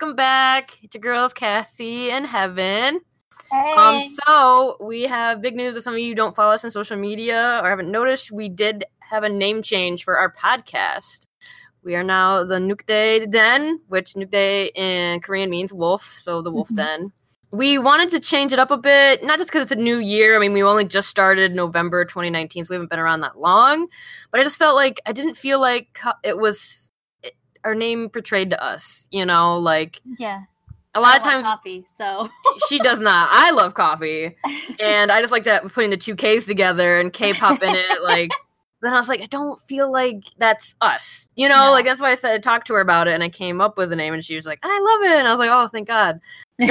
Welcome back. It's your girls, Cassie and Heaven. Hey. Um, so we have big news. If some of you don't follow us on social media or haven't noticed, we did have a name change for our podcast. We are now the Nukde Den, which Nukde in Korean means wolf, so the Wolf Mhm. Den. We wanted to change it up a bit, not just because it's a new year. I mean, we only just started November 2019, so we haven't been around that long. But I just felt like I didn't feel like it was our name portrayed to us. You know, like yeah. a lot I of times coffee. So she does not. I love coffee, and I just like that putting the two K's together and K-pop in it. Like then I was like, I don't feel like that's us. You know, No. like that's why I said talk to her about it, and I came up with a name, and she was like, I love it, and I was like, oh, thank God.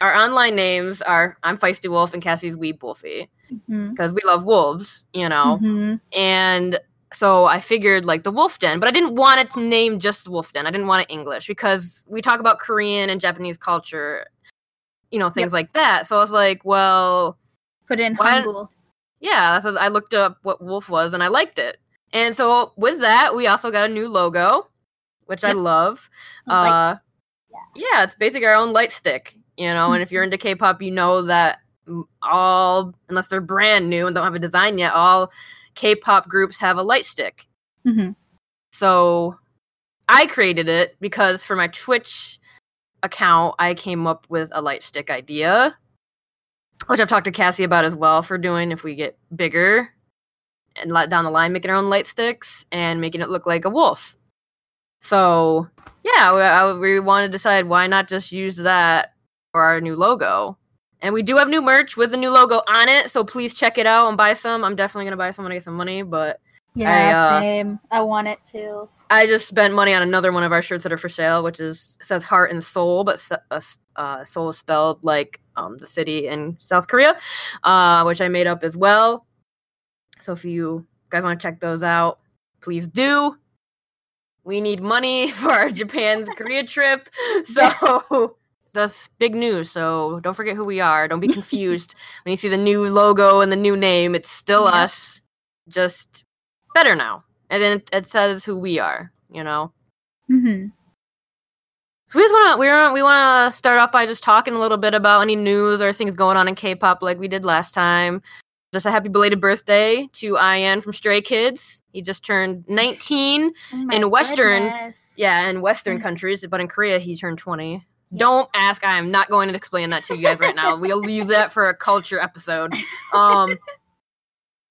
Our online names are I'm Feisty Wolf and Cassie's Weeb Wolfie because we love wolves, you know. Mhm. And so I figured like the Wolf Den, but I didn't want it to name just Wolf Den. I didn't want it English because we talk about Korean and Japanese culture, you know, things like that. So I was like, well, put in Hangul. yeah. So I looked up what Wolf was and I liked it. And so with that, we also got a new logo, which I love. Uh, yeah, it's basically our own light stick, you know. and if you're into K-pop, you know that all, unless they're brand new and don't have a design yet, all K-pop groups have a light stick. Mhm. So I created it because for my Twitch account, I came up with a light stick idea, which I've talked to Cassie about as well for doing if we get bigger and let down the line, making our own light sticks and making it look like a wolf. So yeah, we, I, we want to decide why not just use that for our new logo. And we do have new merch with the new logo on it, so please check it out and buy some. I'm definitely gonna buy some when I get some money, but Yeah, uh, same. I want it too. I just spent money on another one of our shirts that are for sale, which is says heart and soul, but uh, uh, soul is spelled like um, the city in South Korea, uh, which I made up as well. So if you guys want to check those out, please do. We need money for our Japan's Korea trip, so that's big news. So don't forget who we are. Don't be confused when you see the new logo and the new name. It's still Yep. us, just better now and then it, it says who we are you know hmm so we just want to we want we want to start off by just talking a little bit about any news or things going on in k-pop like we did last time just a happy belated birthday to Ian from Stray Kids. He just turned 19. Oh In Western- goodness. Yeah, in Western Mm. countries, but in Korea he turned 20. Don't ask. I am not going to explain that to you guys right now. We'll leave that for a culture episode. Um,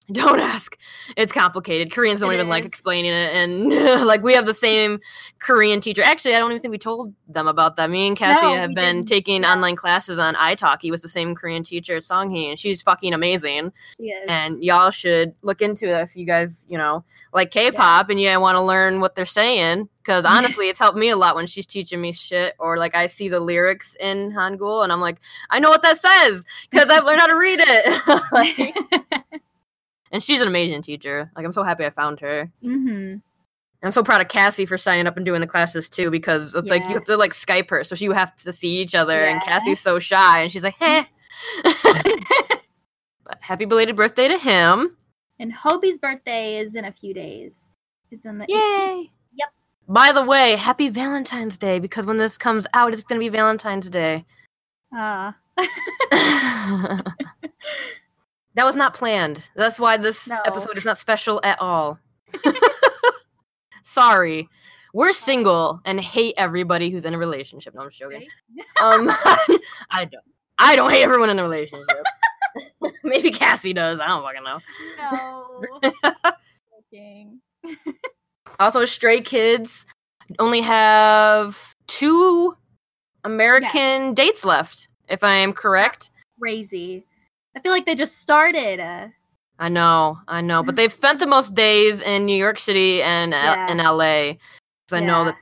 don't ask. It's complicated. Koreans don't It even like explaining it, and like we have the same Korean teacher. Actually, I don't even think we told them about that. Me and Cassie No, have been didn't. taking Yeah. online classes on iTalki with the same Korean teacher, Songhee, and she's fucking amazing. She is. And y'all should look into it if you guys, you know, like K-pop and you want to learn what they're saying. Because honestly, it's helped me a lot when she's teaching me shit, or like I see the lyrics in Hangul and I'm like, I know what that says because I've learned how to read it. Like, and she's an amazing teacher. Like I'm so happy I found her. hmm I'm so proud of Cassie for signing up and doing the classes too, because it's like you Yeah. have to like Skype her, so you have to see each other. And Cassie's so shy, and she's like, "Heh." but happy belated birthday to him! And Hobie's birthday is in a few days. Is in the 18th. Yay! Yep. By the way, happy Valentine's Day because when this comes out, it's gonna be Valentine's Day. Ah. that was not planned. That's why this No. episode is not special at all. Sorry. We're single and hate everybody who's in a relationship. No, I'm just joking. Um, I don't. I don't hate everyone in a relationship. Maybe Cassie does. I don't fucking know. no. Joking. Also, Stray Kids only have two American dates left, if I am correct. Crazy. I feel like they just started. Uh, I know, I know, but they've spent the most days in New York City and Yeah. in LA. Because I know that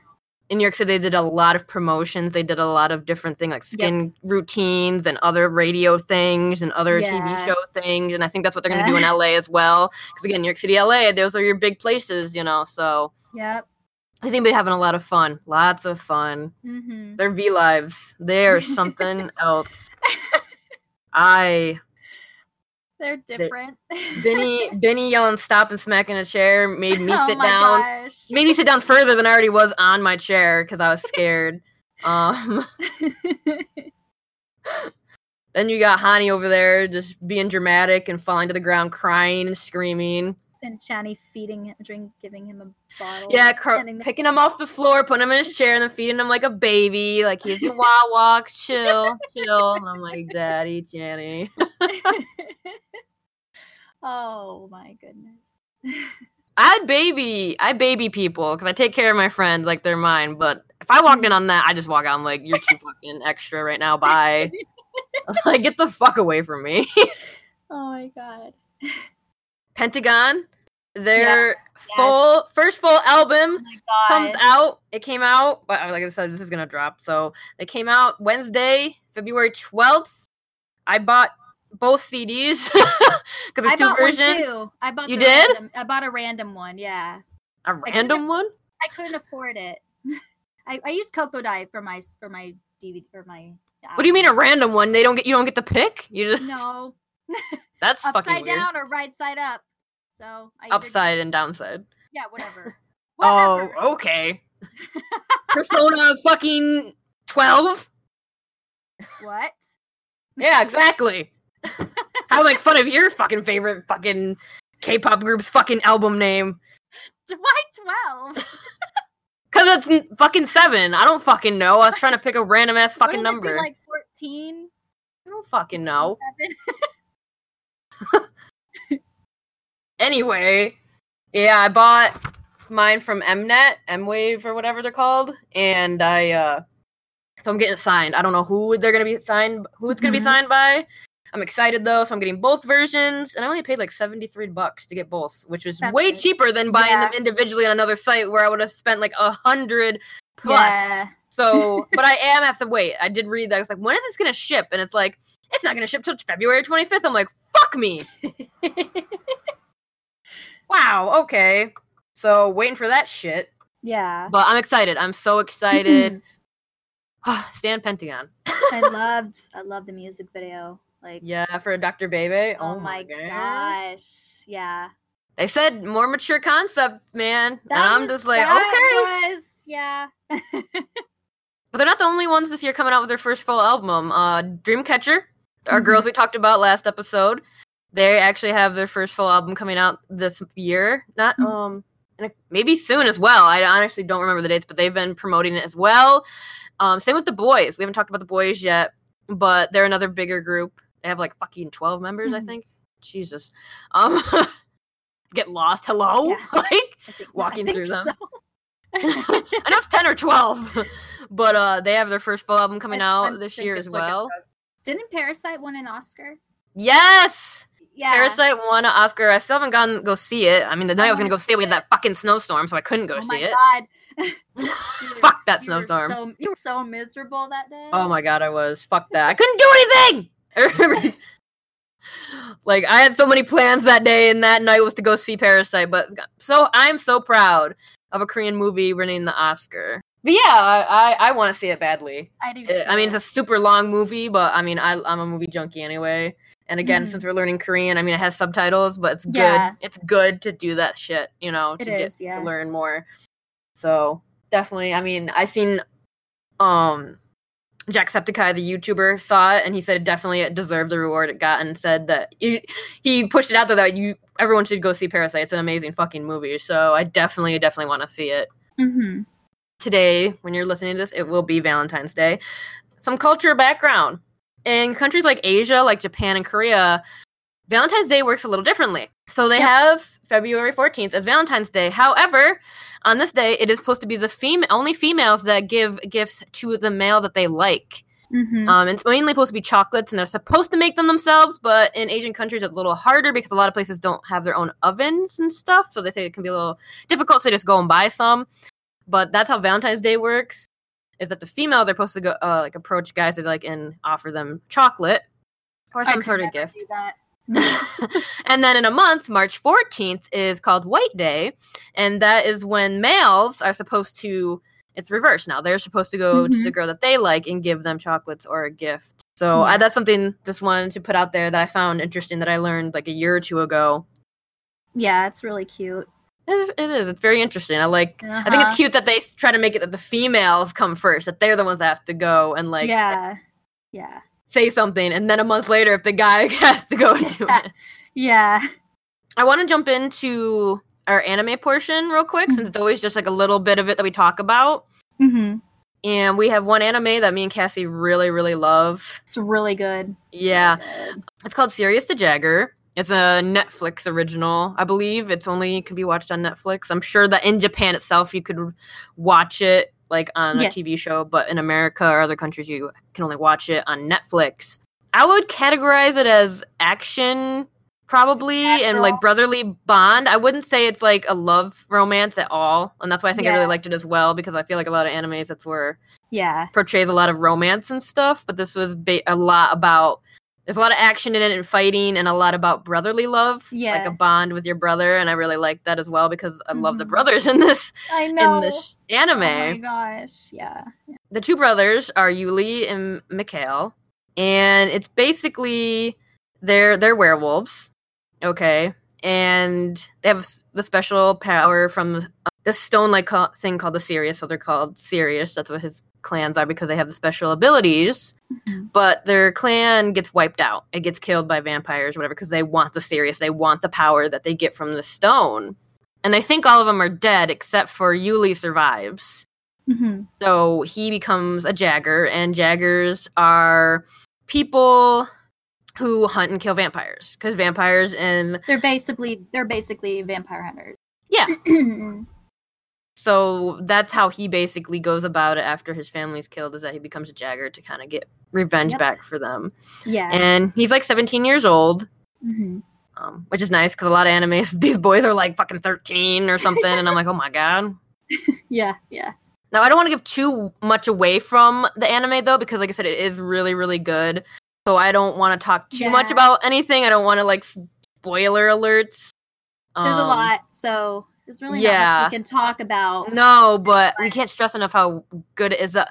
in New York City they did a lot of promotions. They did a lot of different things like skin routines and other radio things and other Yeah. TV show things. And I think that's what they're going to do in LA as well. Because again, New York City, LA, those are your big places, you know. So Yep. I think they're having a lot of fun. Lots of fun. hmm Their V lives, they're something else. I They're different. Benny Benny yelling stop and smacking a chair made me oh sit my down. gosh. Made me sit down further than I already was on my chair because I was scared. um then you got Hani over there just being dramatic and falling to the ground crying and screaming. And Channy feeding him, drink, giving him a bottle. Yeah, cr- picking him off the floor, putting him in his chair, and then feeding him like a baby. Like he's a wah walk, chill, chill. And I'm like, Daddy, Channy. oh my goodness. I baby, I baby people because I take care of my friends like they're mine. But if I walked in mm-hmm. on that, I just walk out. I'm like, you're too fucking extra right now. Bye. like, get the fuck away from me. oh my god. Pentagon, their Yes. full first full album Oh comes out. It came out, but like I said, this is gonna drop. So it came out Wednesday, February twelfth. I bought both CDs because there's I two bought one versions. too. I bought. You did? Random, I bought a random one. Yeah. A random one. I couldn't afford it. I, I used Coco Die for my for my DVD for my. What do you mean a random one? They don't get you don't get the pick. You just No, that's fucking upside weird. down or right side up. So I Upside and downside. Yeah, whatever. Oh, okay. Persona fucking twelve. What? Yeah, exactly. I make fun of your fucking favorite fucking K-pop group's fucking album name. Why twelve? Cause it's fucking seven. I don't fucking know. I was trying to pick a random ass fucking number. like fourteen. I don't fucking know. Anyway, yeah, I bought mine from Mnet, Mwave or whatever they're called, and I uh so I'm getting it signed. I don't know who they're gonna be signed who it's gonna be Mhm. signed by. I'm excited though, so I'm getting both versions, and I only paid like 73 bucks to get both, which was That's way good. cheaper than buying Yeah. them individually on another site where I would have spent like a hundred plus. Yeah. So, but I am have to wait. I did read that. I was like, when is this gonna ship? And it's like, it's not gonna ship till February 25th. I'm like, fuck me. wow. Okay. So waiting for that shit. Yeah. But I'm excited. I'm so excited. Stan Pentagon. I loved I loved the music video. Like Yeah, for Dr. Bebe. oh, my gosh. Yeah. They said more mature concept, man. That and I'm was- just like, okay. that was yeah. But they're not the only ones this year coming out with their first full album. Uh, Dreamcatcher, our Mhm. girls we talked about last episode, they actually have their first full album coming out this year. Not Mhm. um, maybe soon as well. I honestly don't remember the dates, but they've been promoting it as well. Um, same with the boys. We haven't talked about the boys yet, but they're another bigger group. They have like fucking twelve members, I Mhm. think. Jesus, um, get lost. Hello, Yeah. like think, Walking through think them. so. I know it's 10 or 12, but uh, they have their first full album coming I- out I this year as like a well. Didn't Parasite win an Oscar? yes! Yeah. Parasite won an Oscar. I still haven't gone go see it. I mean, the night I was going to go see it, we had oh that fucking snowstorm, so I couldn't go oh see it. god. Fuck that snowstorm. So, you were so miserable that day. Oh my god, I was. Fuck that. I couldn't do anything! like, I had so many plans that day, and that night was to go see Parasite, but so I'm so proud of a Korean movie winning the Oscar. But yeah, I, I, I want to see it badly. I do. I mean, it's a super long movie, but I mean, I, I'm a movie junkie anyway. And again, Mhm. since we're learning Korean, I mean, it has subtitles, but it's good. It's good to do that shit, you know, to It get is, yeah. to learn more. So definitely, I mean, I seen um Jacksepticeye, the YouTuber, saw it, and he said it definitely deserved the reward it got, and said that he, he pushed it out there that you everyone should go see Parasite. It's an amazing fucking movie. So I definitely, definitely want to see it Mm-hmm. today, when you're listening to this, it will be Valentine's Day. Some culture background. In countries like Asia, like Japan and Korea, Valentine's Day works a little differently. So they Yep. have February 14th as Valentine's Day. However, on this day, it is supposed to be the fem- only females that give gifts to the male that they like. Mhm. Um, it's mainly supposed to be chocolates, and they're supposed to make them themselves. But in Asian countries, it's a little harder because a lot of places don't have their own ovens and stuff. So they say it can be a little difficult. So they just go and buy some. But that's how Valentine's Day works. Is that the females are supposed to go uh, like approach guys that like and offer them chocolate or some sort of gift. and then in a month, March 14th is called White Day, and that is when males are supposed to. It's reversed now. They're supposed to go to Mhm. the girl that they like and give them chocolates or a gift So I, Yeah. that's something just wanted to put out there that I found interesting that I learned like a year or two ago. Yeah, it's really cute. It is. It's very interesting. I like. I think Uh-huh. it's cute that they try to make it that the females come first. That they're the ones that have to go and like yeah, yeah, say something, and then a month later, if the guy has to go do it. yeah. I want to jump into our anime portion real quick, since it's always just like a little bit of it that we talk about. hmm And we have one anime that me and Cassie really, really love. It's really good. Yeah, Really good. it's called Sirius the Jagger. It's a Netflix original, I believe. It's only can be watched on Netflix. I'm sure that in Japan itself, you could watch it like on Yeah. a TV show, but in America or other countries, you can only watch it on Netflix. I would categorize it as action, probably, and like brotherly bond. I wouldn't say it's like a love romance at all, and that's why I think I really liked it as well because I feel like a lot of animes that's where Yeah, portrays a lot of romance and stuff, but this was ba- a lot about there's a lot of action in it and fighting and a lot about brotherly love, yeah like a bond with your brother, and I really like that as well because I love the Mhm. brothers in this I know. in this anime. Oh my gosh, yeah. the two brothers are Yuli and Mikhail, and it's basically they're they're werewolves, okay, and they have the special power from uh, this stone-like thing called the Sirius. So they're called Sirius. That's what his clans are because they have the special abilities. Mhm. But their clan gets wiped out. It gets killed by vampires, or whatever, because they want the Sirius. They want the power that they get from the stone. And they think all of them are dead except for Yuli survives. hmm So he becomes a Jagger, and Jaggers are people who hunt and kill vampires because vampires and They're basically they're basically vampire hunters. yeah. yeah. So that's how he basically goes about it after his family's killed is that he becomes a Jagger to kind of get revenge Yep. back for them. Yeah. And he's like 17 years old. hmm Um, which is nice because a lot of animes, these boys are like fucking 13 or something, and I'm like, oh my god. Yeah. Yeah. Now, I don't want to give too much away from the anime though, because like I said, it is really, really good. So I don't want to talk too much about anything. I don't want to like spoiler alerts. There's a Um, lot, so there's really not yeah. much we can talk about. No, but we can't stress enough how good it is. Uh,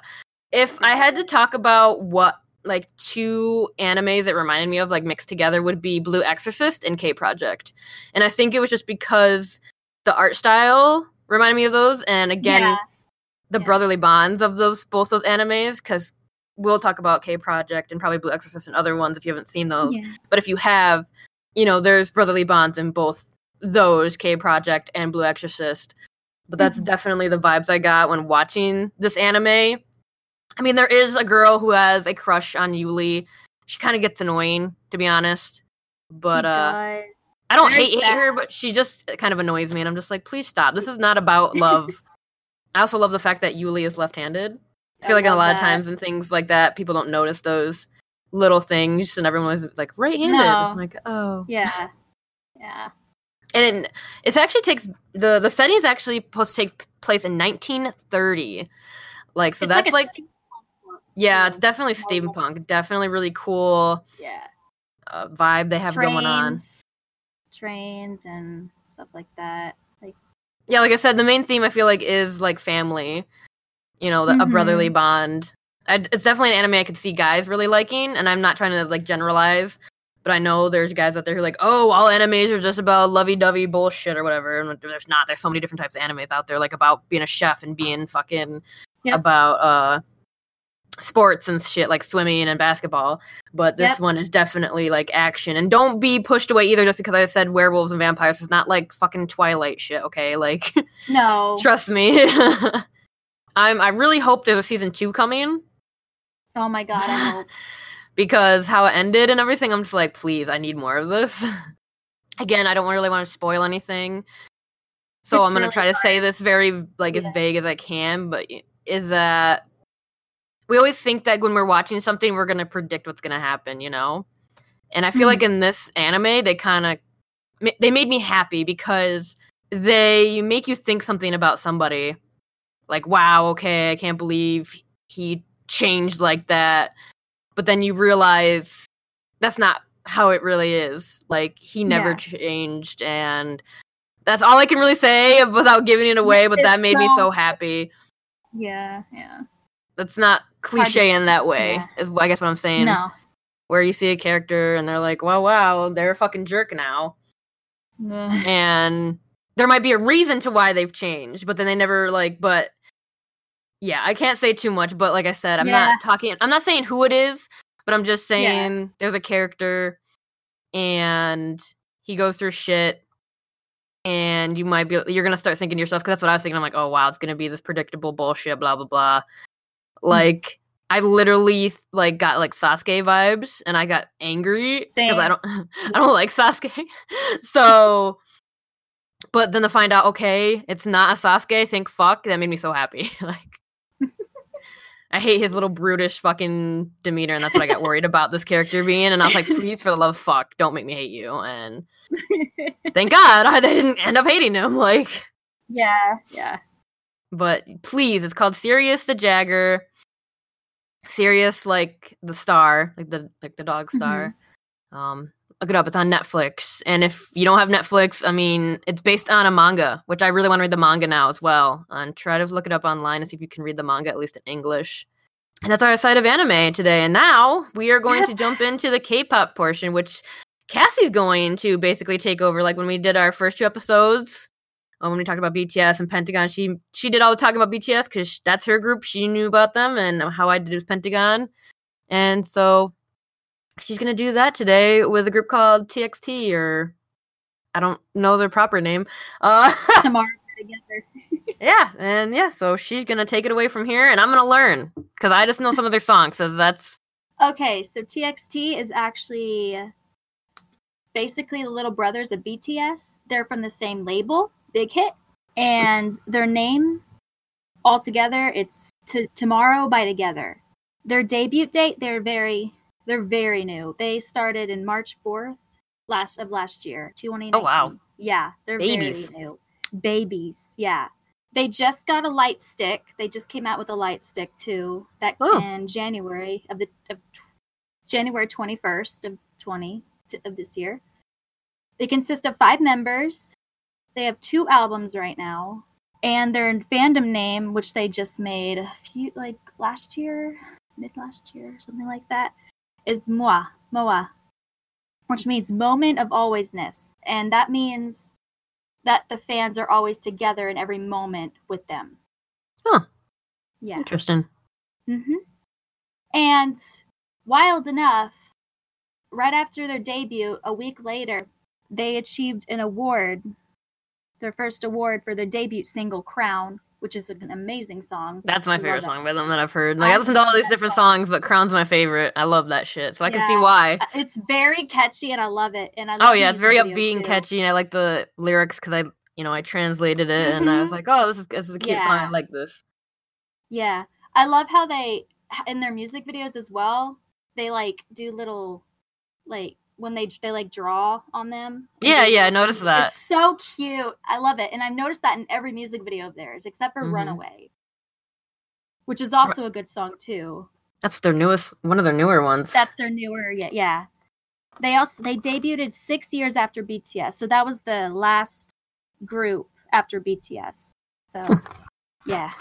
if I had to talk about what like two animes that reminded me of like mixed together would be Blue Exorcist and K Project, and I think it was just because the art style reminded me of those, and again Yeah. the Yeah. brotherly bonds of those both those animes because we'll talk about K Project and probably Blue Exorcist and other ones if you haven't seen those. Yeah. But if you have, you know, there's brotherly bonds in both those K Project and Blue Exorcist. But that's Mhm. definitely the vibes I got when watching this anime. I mean, there is a girl who has a crush on Yuli. She kind of gets annoying, to be honest. But Oh, uh God. I don't hate, hate her, but she just kind of annoys me, and I'm just like, please stop. This is not about love. I also love the fact that Yuli is left-handed. I feel I like a lot of times in things like that, people don't notice those little things, and everyone was like right-handed. No. Like, oh, Yeah. Yeah. And it, actually takes the the setting is actually supposed to take place in 1930. Like, so It's that's a like, steampunk yeah, it's definitely steampunk. Definitely really cool Yeah. uh, vibe they have going on. Trains- Trains and stuff like that. Like yeah like i said the main theme i feel like is like family you know the, a Mhm. brotherly bond I, it's definitely an anime i could see guys really liking and i'm not trying to like generalize but i know there's guys out there who are like oh all animes are just about lovey-dovey bullshit or whatever and there's not there's so many different types of animes out there like about being a chef and being fucking Yep. about uh sports and shit like swimming and basketball but this Yep. one is definitely like action and don't be pushed away either just because i said werewolves and vampires it's not like fucking twilight shit okay like no. Trust me. I'm I really hope there's a season 2 coming oh my god, I hope. because how it ended and everything I'm just like please I need more of this. Again, I don't really want to spoil anything. So It's I'm going to really try to say this very like as vague as I can, but is that we always think that when we're watching something we're going to predict what's going to happen, you know? And I feel Mhm. like in this anime they kind of they made me happy because they make you think something about somebody like wow okay i can't believe he changed like that but then you realize that's not how it really is like he never Yeah. changed and that's all i can really say without giving it away but that It's made me so- so happy Yeah, yeah. It's not cliche in that way. yeah. Is I guess what I'm saying. No. Where you see a character and they're like, "Wow, wow, they're a fucking jerk now," and there might be a reason to why they've changed, but then they never like. But yeah, I can't say too much. But like I said, I'm Yeah. not talking. I'm not saying who it is, but I'm just Yeah. saying there's a character, and he goes through shit. And you might be, you're gonna start thinking to yourself, because that's what I was thinking. I'm like, oh wow, it's gonna be this predictable bullshit, blah blah blah. Hmm. Like, I literally like got like Sasuke vibes, and I got angry because I don't, I don't like Sasuke. so, but then to find out, okay, it's not a Sasuke. Think fuck, that made me so happy. like, I hate his little brutish fucking demeanor, and that's what I got worried about this character being. And I was like, please, for the love of fuck, don't make me hate you. And thank God I didn't end up hating him. Like, yeah, yeah. but please, it's called Sirius the Jagger. Sirius, like the star, like the like the dog star. Um, look it up. It's on Netflix. And if you don't have Netflix, I mean, it's based on a manga, which I really want to read the manga now as well. And try to look it up online and see if you can read the manga at least in English. And that's our side of anime today. And now we are going to jump into the K-pop portion, which Cassie's going to basically take over. Like when we did our first two episodes, um, when we talked about BTS and Pentagon, she she did all the talking about BTS because that's her group. She knew about them and how I did with Pentagon, and so she's gonna do that today with a group called TXT or I don't know their proper name. Uh, Tomorrow together. yeah, and yeah, so she's gonna take it away from here, and I'm gonna learn because I just know some of their songs. So that's Okay, so TXT is actually basically the little brothers of BTS. They're from the same label, Big Hit, and their name altogether it's to tomorrow by together. Their debut date, they're very they're very new. They started in March 4th last of last year, 2019. Oh, wow. Yeah, they're Babies. very new. Babies, yeah. They just got a light stick. They just came out with a light stick too. That Oh. in January of the of January 21st of 20 t- of this year. They consist of five members. They have two albums right now, and their fandom name, which they just made a few like last year, mid last year, something like that, is Moa Moa, which means moment of alwaysness, and that means that the fans are always together in every moment with them. Huh. Yeah. interesting. Mm-hmm. And wild enough, right after their debut, a week later, they achieved an award, their first award for their debut single, Crown, which is an amazing song. That's my favorite that. song by them that I've heard. Like I I listen to all these different song. songs, but Crown's my favorite. I love that shit, so I can see why. Uh, It's very catchy and I love it. And I Oh yeah, it's very upbeat and catchy, and I like the lyrics because I, you know, I translated it and I was Mhm. like, oh, this is this is a cute song. I like this. Yeah. I love how they in their music videos as well, they like do little like when they they like draw on them. Yeah, do yeah, I noticed that. It's so cute. I love it. And I've noticed that in every music video of theirs except for Mhm. Runaway. Which is also a good song too. That's their newest, one of their newer ones. That's their newer yeah, yeah. They also they debuted 6 years after BTS. So that was the last group after BTS. So yeah.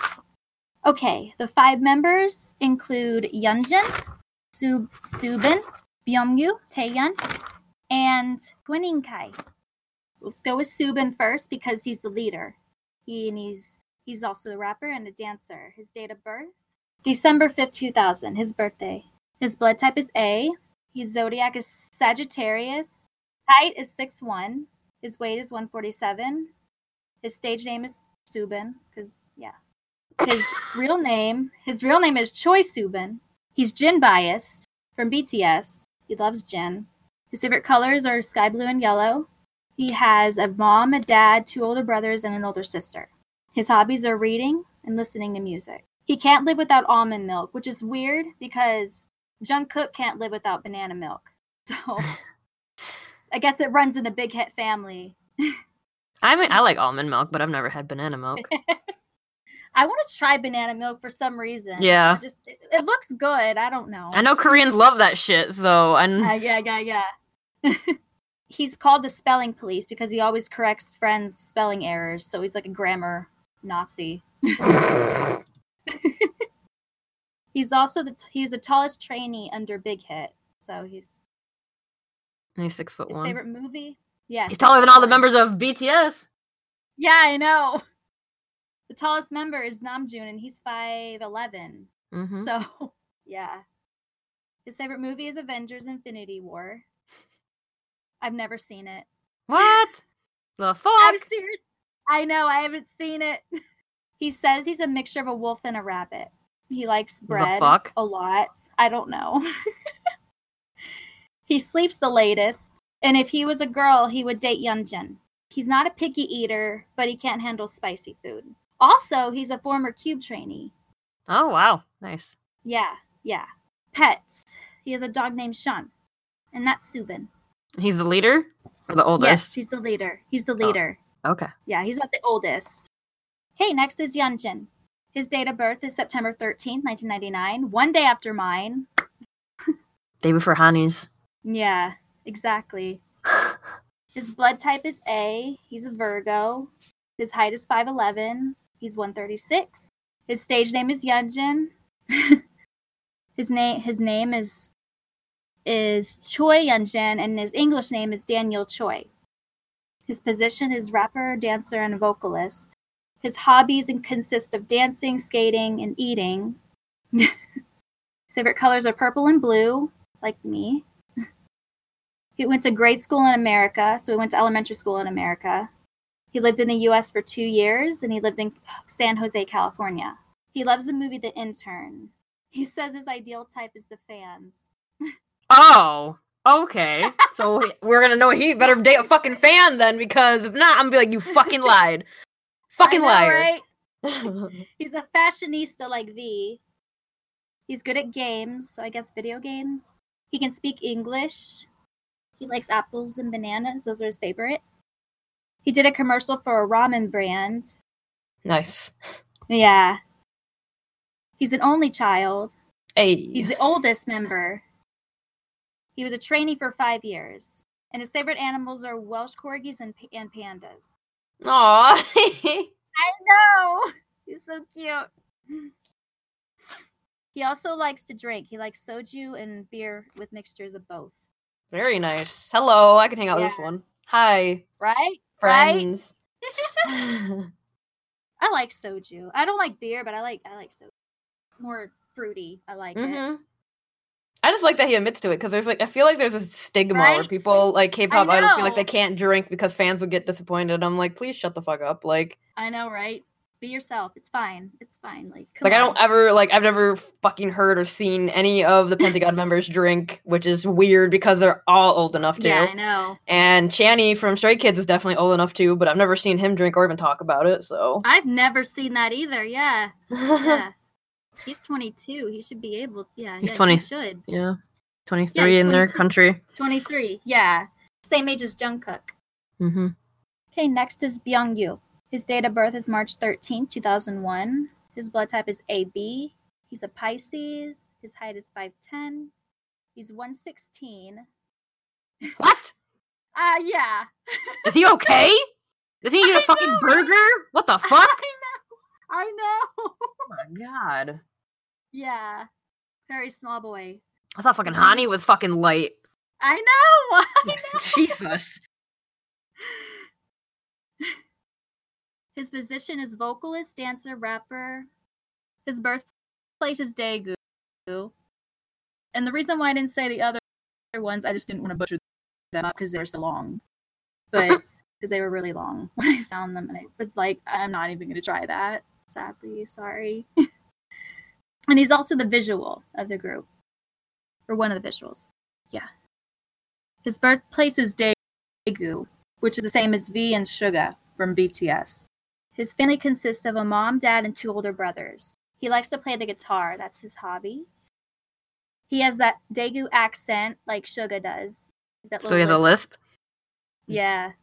Okay, the five members include Yunjin, Sub Subin, Byungyu, Taehyun, and Huening Kai. Let's go with Subin first because he's the leader. He and he's he's also a rapper and a dancer. His date of birth December 5th, 2000, his birthday. His blood type is A. His zodiac is Sagittarius. Height is 6'1. His weight is 147. His stage name is Subin cuz yeah. His real name, his real name is Choi Subin. He's Jin biased from BTS. He loves gin. His favorite colors are sky blue and yellow. He has a mom, a dad, two older brothers, and an older sister. His hobbies are reading and listening to music. He can't live without almond milk, which is weird because Jungkook can't live without banana milk. So I guess it runs in the Big Hit family. I mean, I like almond milk, but I've never had banana milk. I want to try banana milk for some reason. Yeah. I just it, it looks good. I don't know. I know Koreans love that shit, so and Uh, yeah, yeah, yeah. he's called the spelling police because he always corrects friends' spelling errors. So he's like a grammar Nazi. He's also the t- he's the tallest trainee under Big Hit. So he's And he's six foot his one. favorite movie. Yeah, He's taller than all the members of BTS. Yeah, I know. The tallest member is Namjoon, and he's five eleven. Mm-hmm. So yeah, his favorite movie is Avengers: Infinity War. I've never seen it. What? The fuck? I'm serious. I know I haven't seen it. He says he's a mixture of a wolf and a rabbit. He likes bread a lot. I don't know. he sleeps the latest, and if he was a girl, he would date Yunjin. He's not a picky eater, but he can't handle spicy food. Also, he's a former cube trainee. Oh wow, nice. Yeah, yeah. Pets. He has a dog named Sean, and that's Subin. He's the leader or the oldest? Yes, he's the leader. He's the Oh. leader. Okay. Yeah, he's not the oldest. Okay, next is Yunjin. His date of birth is September 13th, 1999, one day after mine. Day before Honey's. Yeah, exactly. His blood type is A. He's a Virgo. His height is 5'11. He's 136. His stage name is Yunjin. his name his name is is Choi Yunjin and his English name is Daniel Choi. His position is rapper, dancer, and vocalist. His hobbies consist of dancing, skating, and eating. His favorite colors are purple and blue, like me. He went to grade school in America, so he went to elementary school in America. He lived in the US for two years and he lived in San Jose, California. He loves the movie The Intern. He says his ideal type is the fans. Oh. Okay. So we're gonna know he better date a fucking fan then, because if not, I'm gonna be like, you fucking lied. Fucking know, liar. right? He's a fashionista like V. He's good at games, so I guess video games. He can speak English. He likes apples and bananas, those are his favorite. He did a commercial for a ramen brand. nice. Yeah. He's an only child. Hey. He's the oldest member. He was a trainee for five years. And his favorite animals are Welsh corgis and, and pandas. Aw. I know. He's so cute. He also likes to drink. He likes soju and beer with mixtures of both. Very nice. Hello, I can hang out with this one. Hi, Right? Right? I like soju. I don't like beer, but I like I like soju. It's more fruity. I like it. hmm I just like that he admits to it because there's like I feel like there's a stigma where people like K-pop idols feel like they can't drink because fans would get disappointed. I'm like, please shut the fuck up. Like, I know, right? Be yourself. It's fine. It's fine. Like, like I don't ever like I've never fucking heard or seen any of the Pentagon members drink, which is weird because they're all old enough to. Yeah, I know. And Channy from Stray Kids is definitely old enough too, but I've never seen him drink or even talk about it. So I've never seen that either. Yeah. Yeah. He's 22. He should be able. Yeah. He's yeah, 20. He should. yeah, twenty three he's in their country. 23. Yeah. Same age as Jungkook. hmm Okay, next is Byungyu. His date of birth is March 13, 2001. His blood type is AB. He's a Pisces. His height is 5'10. He's 116. What? Ah, uh, yeah. Is he okay? Does he eat a I fucking know, burger? What the fuck? I know. I know. Oh my god. yeah. Very small boy. I thought fucking Hani was fucking light. I know. I know. Jesus. His position is vocalist, dancer, rapper. His birthplace is Daegu. And the reason why I didn't say the other ones, I just didn't want to butcher them up because they were so long. But because they were really long when I found them, and I was like, I'm not even going to try that. Sadly, sorry. and he's also the visual of the group, or one of the visuals. Yeah. His birthplace is Daegu, which is the same as V and Suga from BTS. His family consists of a mom, dad, and two older brothers. He likes to play the guitar, that's his hobby. He has that Daegu accent like Suga does. So he has a lisp? Yeah.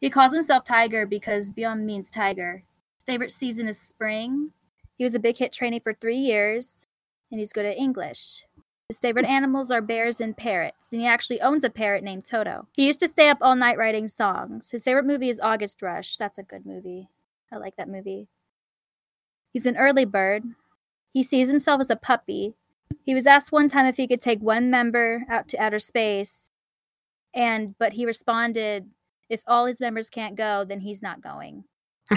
He calls himself Tiger because Byeon means tiger. His favorite season is spring. He was a big hit trainee for three years, and he's good at English. His favorite animals are bears and parrots, and he actually owns a parrot named Toto. He used to stay up all night writing songs. His favorite movie is August Rush. That's a good movie. I like that movie. He's an early bird. He sees himself as a puppy. He was asked one time if he could take one member out to outer space, and but he responded, "If all his members can't go, then he's not going."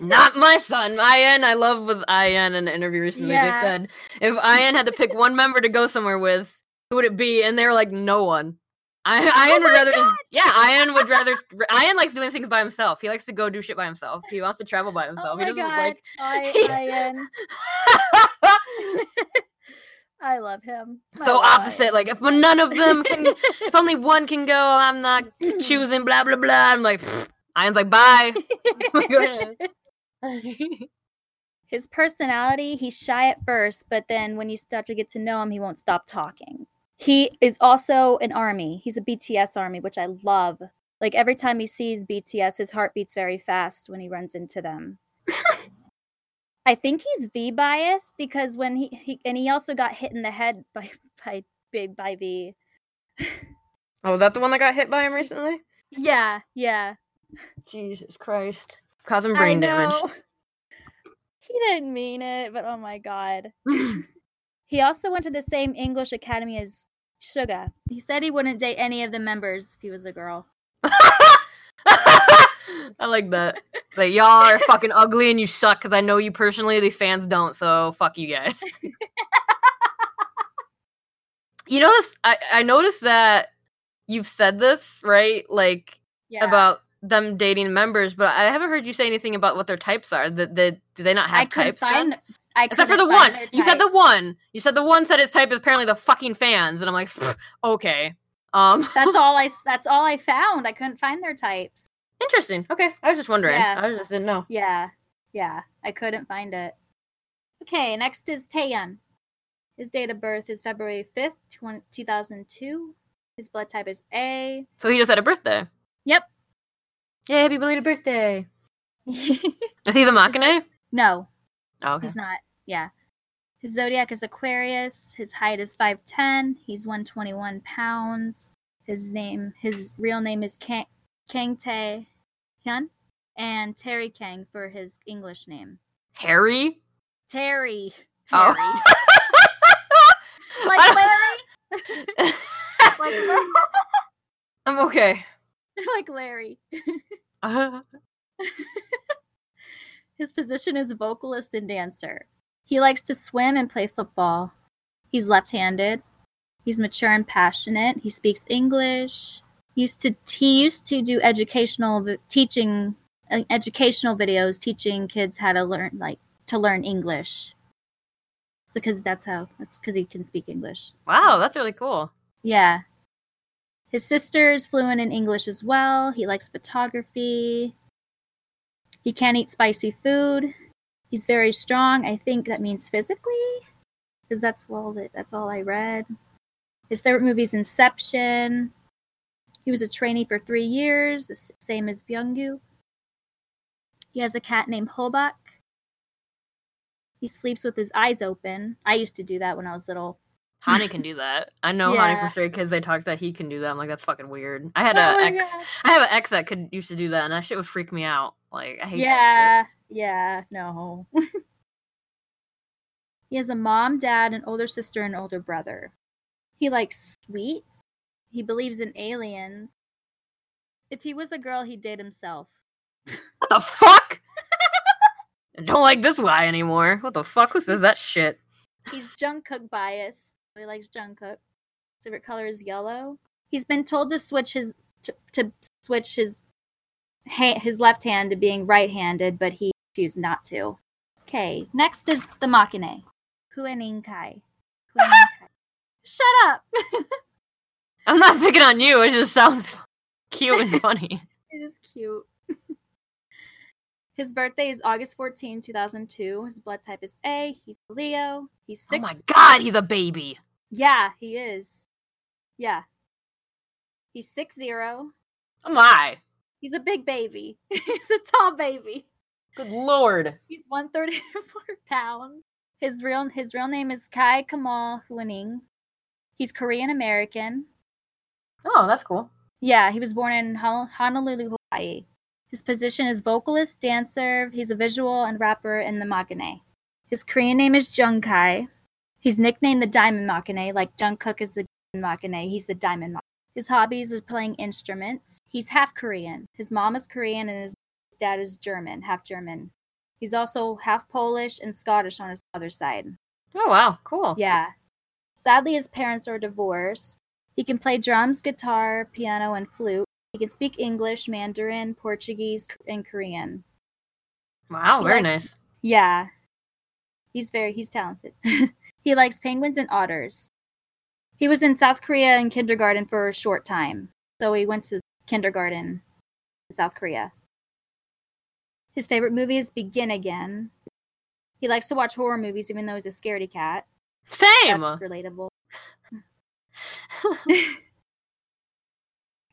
Not my son. Ian, I love with Ian in an interview recently. Yeah. They said if Ian had to pick one member to go somewhere with, who would it be? And they were like, no one. I, oh Ian would Oh my rather just yeah. Ian would rather. Ian likes doing things by himself. He likes to go do shit by himself. He wants to travel by oh himself. oh he doesn't god, like. I, Ian. I love him. So opposite. Like if none of them can, if only one can go, I'm not choosing. Blah blah blah. I'm like, "Pfft." Ian's like, bye. His personality, he's shy at first, but then when you start to get to know him, he won't stop talking. He is also an army. He's a BTS army, which I love. Like every time he sees BTS, his heart beats very fast when he runs into them. I think he's V biased because when he, he and he also got hit in the head by by big by V. oh, was that the one that got hit by him recently? Yeah, yeah. Jesus Christ. Causing brain damage. He didn't mean it, but oh my god. He also went to the same English academy as Suga. He said he wouldn't date any of the members if he was a girl. I like that. Like y'all are fucking ugly and you suck because I know you personally. These fans don't, so fuck you guys. you notice? I I noticed that you've said this right, like Yeah. about them dating members, but I haven't heard you say anything about what their types are. That the, do they not have I types? find I Except for the one. You said the one. You said the one said its type is apparently the fucking fans, and I'm like, okay. Um, That's all I that's all I found. I couldn't find their types. interesting. Okay, I was just wondering. Yeah. I just didn't know. Yeah. Yeah. I couldn't find it. Okay, next is Taehyun. His date of birth is February 5th, 2002. His blood type is A. So he just had a birthday. Yep. Yay, happy belated birthday. Is he the Maknae? no, Oh, okay. He's not. Yeah. His zodiac is Aquarius. His height is 5'10. He's 121 pounds. His name, his real name is Kang, Kang Tae Hyun and Terry Kang for his English name. Harry? Terry. Oh. Harry. Oh. like Larry? like Larry? I'm okay. like Larry. Uh, His position is vocalist and dancer. He likes to swim and play football. He's left-handed. He's mature and passionate. He speaks English. He used to he used to do educational teaching uh, educational videos teaching kids how to learn like to learn English. So cuz that's how that's cuz he can speak English. wow, that's really cool. Yeah. His sister is fluent in English as well. He likes photography. He can't eat spicy food. He's very strong. I think that means physically, because that's all that that's all I read. His favorite movie is Inception. He was a trainee for three years, the same as Byunggu. He has a cat named Hobak. He sleeps with his eyes open. I used to do that when I was little. Hani can do that. I know Hani Yeah. from Stray Kids. They talk that he can do that. I'm like, that's fucking weird. I had Oh a ex. God. I have an ex that could used to do that, and that shit would freak me out. Like, I hate Yeah, yeah, no. he has a mom, dad, an older sister, and older brother. He likes sweets. He believes in aliens. If he was a girl, he'd date himself. What the fuck? I don't like this guy anymore. What the fuck? Who says that shit? He's Jungkook biased. He likes Jungkook. His favorite color is yellow. He's been told to switch his to, to switch his ha- his left hand to being right-handed, but he refused not to. Okay, next is the Maknae. Huening Kai. Shut up. I'm not picking on you. It just sounds cute and funny. it is cute. His birthday is August 14, 2002. His blood type is A. He's Leo. He's Oh six. my god, he's a baby. Yeah, he is. Yeah. He's six zero. Oh my. He's a big baby. He's a tall baby. Good lord. He's 134 pounds. His real his real name is Kai Kamal Huening. He's Korean American. Oh, that's cool. Yeah, he was born in Honolulu, Hawaii. His position is vocalist, dancer. He's a visual and rapper in the Maknae. His Korean name is Jungkai. He's nicknamed the Diamond Machine, like Jungkook is the Machine. He's the Diamond Machine. His hobbies are playing instruments. He's half Korean. His mom is Korean and his dad is German, half German. He's also half Polish and Scottish on his other side. Oh wow, cool. Yeah. Sadly, his parents are divorced. He can play drums, guitar, piano, and flute. He can speak English, Mandarin, Portuguese, and Korean. Wow, He very like- nice. Yeah. He's very he's talented. he likes penguins and otters. He was in South Korea in kindergarten for a short time. So he went to kindergarten in South Korea. His favorite movie is Begin Again. He likes to watch horror movies even though he's a scaredy cat. Same. That's relatable.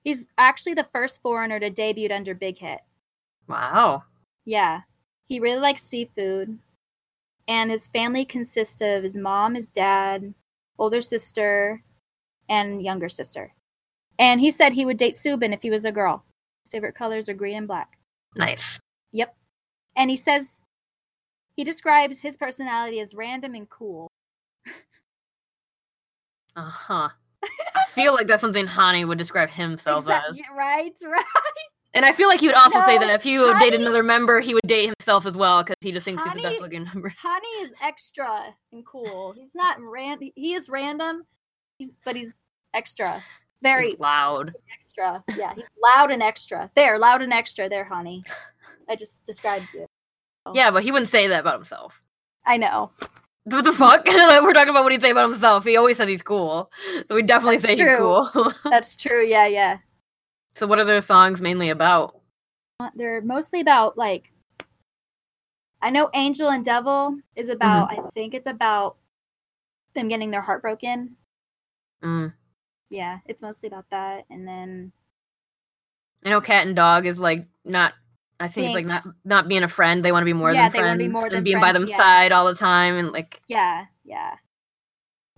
He's actually the first foreigner to debut under Big Hit. wow. Yeah. He really likes seafood. And his family consists of his mom, his dad, older sister, and younger sister. And he said he would date Soobin if he was a girl. His favorite colors are green and black. Nice. Yep. And he says he describes his personality as random and cool. Uh huh. I feel like that's something Hani would describe himself Exact- as. Right, right. And I feel like he would also say that if he would date another member, he would date himself as well because he just thinks he's the best looking member. Honey is extra and cool. He's not ran. He is random. He's but he's extra. Very He's loud. extra. Yeah, he's loud and extra. There, loud and extra. There, honey. I just described you. Yeah, but he wouldn't say that about himself. I know. What the fuck? We're talking about what he'd say about himself. He always says he's cool. So we definitely That's say he's cool. That's true. Yeah, yeah. So what are their songs mainly about? They're mostly about like. I know Angel and Devil is about. I think it's about them getting their heart broken. Mm. Yeah, it's mostly about that. And then I know Cat and Dog is like not. I think it's like not not being a friend. They want to be more Yeah, than friends be more than and being by them yeah. side all the time and like yeah, yeah.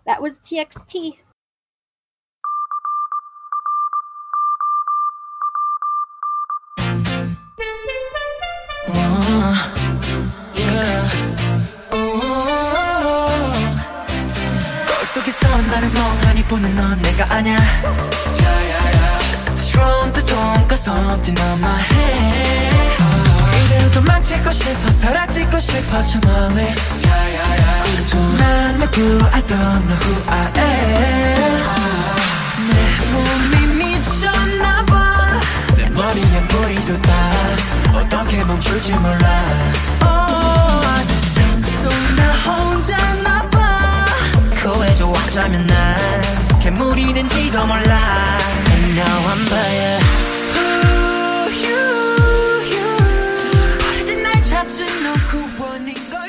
That was TXT. 보는 넌 내가 아냐? Cause something on my head. 이대로 도망치고 싶어 사라지고 싶어 저 멀리 난 누구 I don't know who I am. 내 몸이 미쳤나봐. 내 머리에 뿌리 돋아 어떻게 멈출지 몰라. Oh, 세상 속나 혼자나봐 구 해줘. 하자면 난 괴물이 된지도 몰라. And now I'm by you, you, you. 어진 날 찾은 너 구원인 걸.